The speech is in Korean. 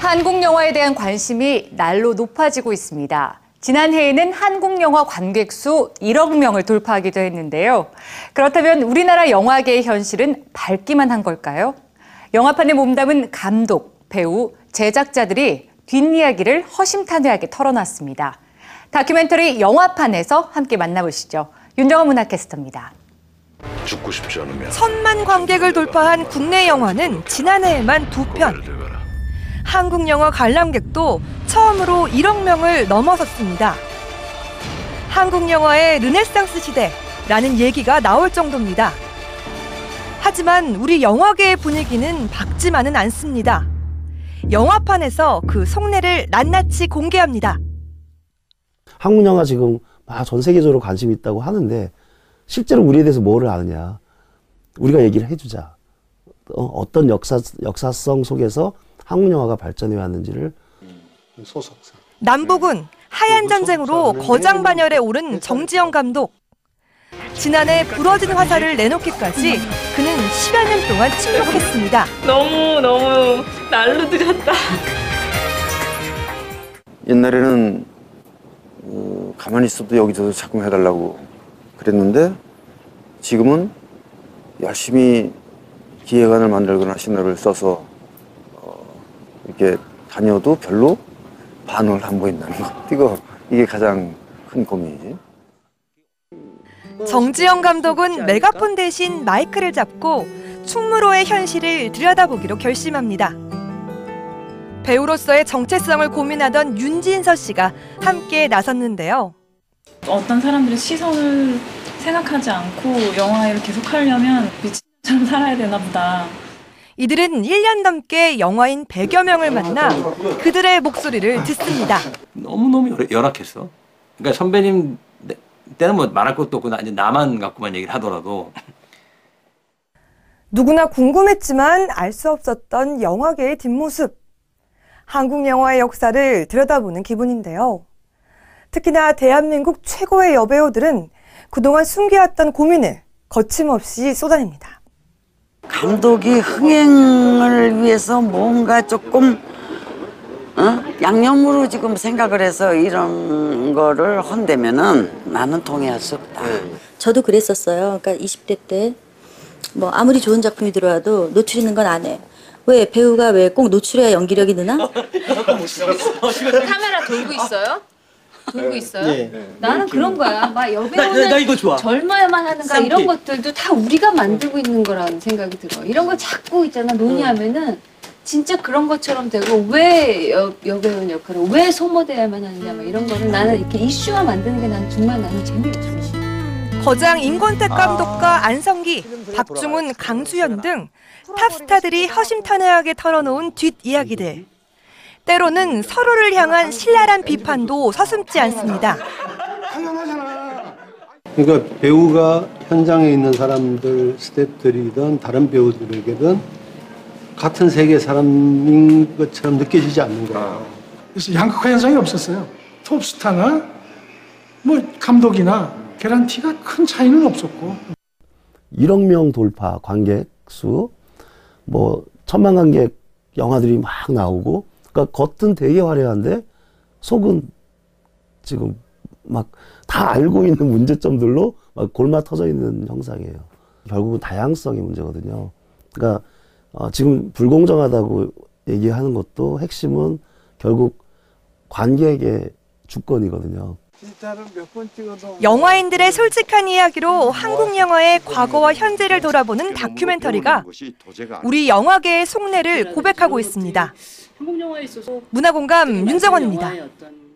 한국 영화에 대한 관심이 날로 높아지고 있습니다. 지난해에는 한국 영화 관객 수 1억 명을 돌파하기도 했는데요. 그렇다면 우리나라 영화계의 현실은 밝기만 한 걸까요? 영화판에 몸담은 감독, 배우, 제작자들이 뒷이야기를 허심탄회하게 털어놨습니다. 다큐멘터리 영화판에서 함께 만나보시죠. 윤정원 문화캐스터입니다. 죽고 싶지 않으면 천만 관객을 돌파한 국내 영화는 지난해에만 두 편. 한국 영화 관람객도 처음으로 1억 명을 넘어섰습니다. 한국 영화의 르네상스 시대라는 얘기가 나올 정도입니다. 하지만 우리 영화계의 분위기는 밝지만은 않습니다. 영화판에서 그 속내를 낱낱이 공개합니다. 한국 영화 지금 막전 세계적으로 관심이 있다고 하는데 실제로 우리에 대해서 뭐를 아느냐 우리가 얘기를 해주자 어, 떤 역사 역사성 속에서 한국 영화가 발전해 왔는지를 소속사. 남북은 하얀 전쟁으로 거장 반열에 오른 정지영 감독. 지난해 부러진 화살을 내놓기까지 그는 10여 년 동안 침묵했습니다. 너무 너무 날로 들였다. 옛날에는 어, 가만히 있어도 여기저기 작품 해달라고 그랬는데 지금은 열심히 기획안을 만들거나 시나리오를 써서 어, 이렇게 다녀도 별로 반응을 안 보인다는 거. 이거 이게 가장 큰 고민이지. 정지영 감독은 메가폰 대신 마이크를 잡고 충무로의 현실을 들여다보기로 결심합니다. 배우로서의 정체성을 고민하던 윤진서 씨가 함께 나섰는데요. 어떤 사람들의 시선을 생각하지 않고 영화를 계속 하려면 미친처럼 살아야 되나 보다. 이들은 1년 넘게 영화인 100여 명을 만나 그들의 목소리를 듣습니다. 너무너무 열- 열악했어. 그러니까 선배님 내- 때는 뭐 말할 것도 없고 나 이제 나만 갖고만 얘기를 하더라도 누구나 궁금했지만 알 수 없었던 영화계의 뒷모습. 한국 영화의 역사를 들여다보는 기분인데요. 특히나 대한민국 최고의 여배우들은 그동안 숨겨왔던 고민을 거침없이 쏟아냅니다. 감독이 흥행을 위해서 뭔가 조금 어? 양념으로 지금 생각을 해서 이런 거를 헌다면은 나는 동의할 수 없다. 저도 그랬었어요. 그러니까 20대 때 뭐 아무리 좋은 작품이 들어와도 노출 있는 건 안 해. 왜 배우가 왜 꼭 노출해야 연기력이 느나? 카메라 돌고 있어요? 돌고 있어요? 나는 그런 거야. 막 여배우는 젊어야만 하는가 이런 것들도 다 우리가 만들고 있는 거라는 생각이 들어. 이런 걸 자꾸 있잖아. 논의하면은 진짜 그런 것처럼 되고 왜 여, 여배우 역할을 왜 소모돼야만 하느냐 막 이런 거는 나는 이렇게 이슈화 만드는 게 나는 정말 나는 재미있어. 거장 임권택 감독과 안성기, 박중훈, 강수연 등 탑스타들이 허심탄회하게 털어놓은 뒷이야기들. 때로는 서로를 향한 신랄한 비판도 서슴지 않습니다. 그러니까 배우가 현장에 있는 사람들, 스태프들이든 다른 배우들에게든 같은 세계 사람인 것처럼 느껴지지 않는 거예요. 그래서 양극화 현상이 없었어요. 톱스타나 뭐 감독이나 개런티가 큰 차이는 없었고 1억 명 돌파 관객 수, 뭐 천만 관객 영화들이 막 나오고, 그러니까 겉은 되게 화려한데 속은 지금 막 다 알고 있는 문제점들로 막 골마 터져 있는 형상이에요. 결국은 다양성의 문제거든요. 그러니까 어, 지금 불공정하다고 얘기하는 것도 핵심은 결국 관객의 주권이거든요. 영화인들의 솔직한 이야기로 한국 영화의 과거와 현재를 돌아보는 다큐멘터리가 우리 영화계의 속내를 고백하고 있습니다. 문화공감 윤정원입니다. 영화의 어떤